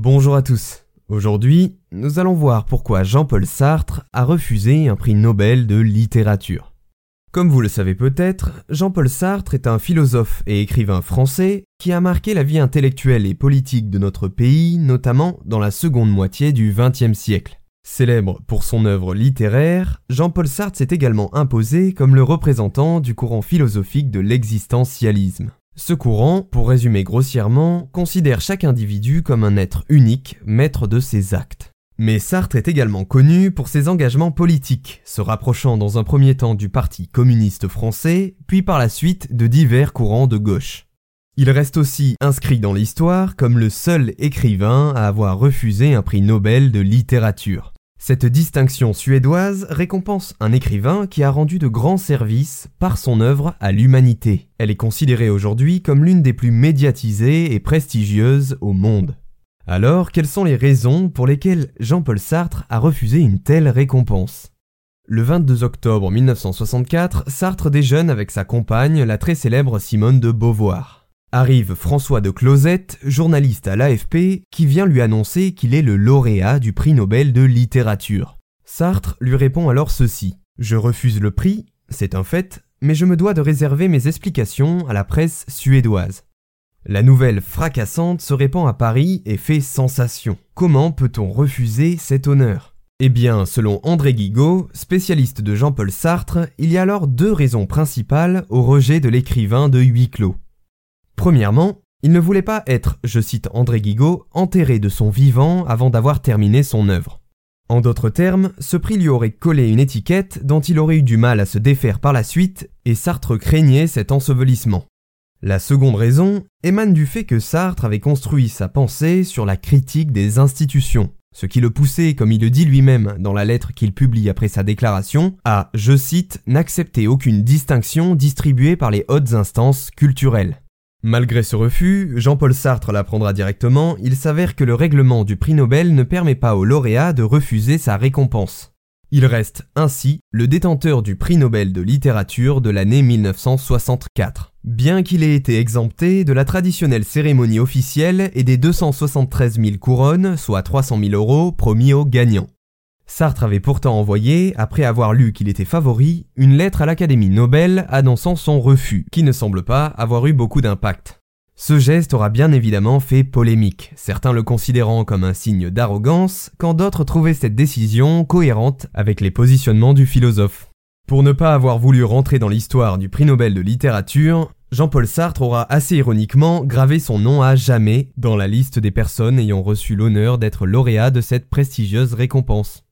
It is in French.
Bonjour à tous. Aujourd'hui, nous allons voir pourquoi Jean-Paul Sartre a refusé un prix Nobel de littérature. Comme vous le savez peut-être, Jean-Paul Sartre est un philosophe et écrivain français qui a marqué la vie intellectuelle et politique de notre pays, notamment dans la seconde moitié du XXe siècle. Célèbre pour son œuvre littéraire, Jean-Paul Sartre s'est également imposé comme le représentant du courant philosophique de l'existentialisme. Ce courant, pour résumer grossièrement, considère chaque individu comme un être unique, maître de ses actes. Mais Sartre est également connu pour ses engagements politiques, se rapprochant dans un premier temps du Parti communiste français, puis par la suite de divers courants de gauche. Il reste aussi inscrit dans l'histoire comme le seul écrivain à avoir refusé un prix Nobel de littérature. Cette distinction suédoise récompense un écrivain qui a rendu de grands services par son œuvre à l'humanité. Elle est considérée aujourd'hui comme l'une des plus médiatisées et prestigieuses au monde. Alors, quelles sont les raisons pour lesquelles Jean-Paul Sartre a refusé une telle récompense? Le 22 octobre 1964, Sartre déjeune avec sa compagne, la très célèbre Simone de Beauvoir. Arrive François de Closette, journaliste à l'AFP, qui vient lui annoncer qu'il est le lauréat du prix Nobel de littérature. Sartre lui répond alors ceci. Je refuse le prix, c'est un fait, mais je me dois de réserver mes explications à la presse suédoise. La nouvelle fracassante se répand à Paris et fait sensation. Comment peut-on refuser cet honneur? Eh bien, selon André Guigaud, spécialiste de Jean-Paul Sartre, il y a alors deux raisons principales au rejet de l'écrivain de huis clos. Premièrement, il ne voulait pas être, je cite André Guigaud, enterré de son vivant avant d'avoir terminé son œuvre. En d'autres termes, ce prix lui aurait collé une étiquette dont il aurait eu du mal à se défaire par la suite, et Sartre craignait cet ensevelissement. La seconde raison émane du fait que Sartre avait construit sa pensée sur la critique des institutions, ce qui le poussait, comme il le dit lui-même dans la lettre qu'il publie après sa déclaration, à, je cite, n'accepter aucune distinction distribuée par les hautes instances culturelles. Malgré ce refus, Jean-Paul Sartre l'apprendra directement, il s'avère que le règlement du prix Nobel ne permet pas au lauréat de refuser sa récompense. Il reste ainsi le détenteur du prix Nobel de littérature de l'année 1964, bien qu'il ait été exempté de la traditionnelle cérémonie officielle et des 273 000 couronnes, soit 300 000 euros, promis aux gagnants. Sartre avait pourtant envoyé, après avoir lu qu'il était favori, une lettre à l'Académie Nobel annonçant son refus, qui ne semble pas avoir eu beaucoup d'impact. Ce geste aura bien évidemment fait polémique, certains le considérant comme un signe d'arrogance, quand d'autres trouvaient cette décision cohérente avec les positionnements du philosophe. Pour ne pas avoir voulu rentrer dans l'histoire du prix Nobel de littérature, Jean-Paul Sartre aura assez ironiquement gravé son nom à jamais dans la liste des personnes ayant reçu l'honneur d'être lauréat de cette prestigieuse récompense.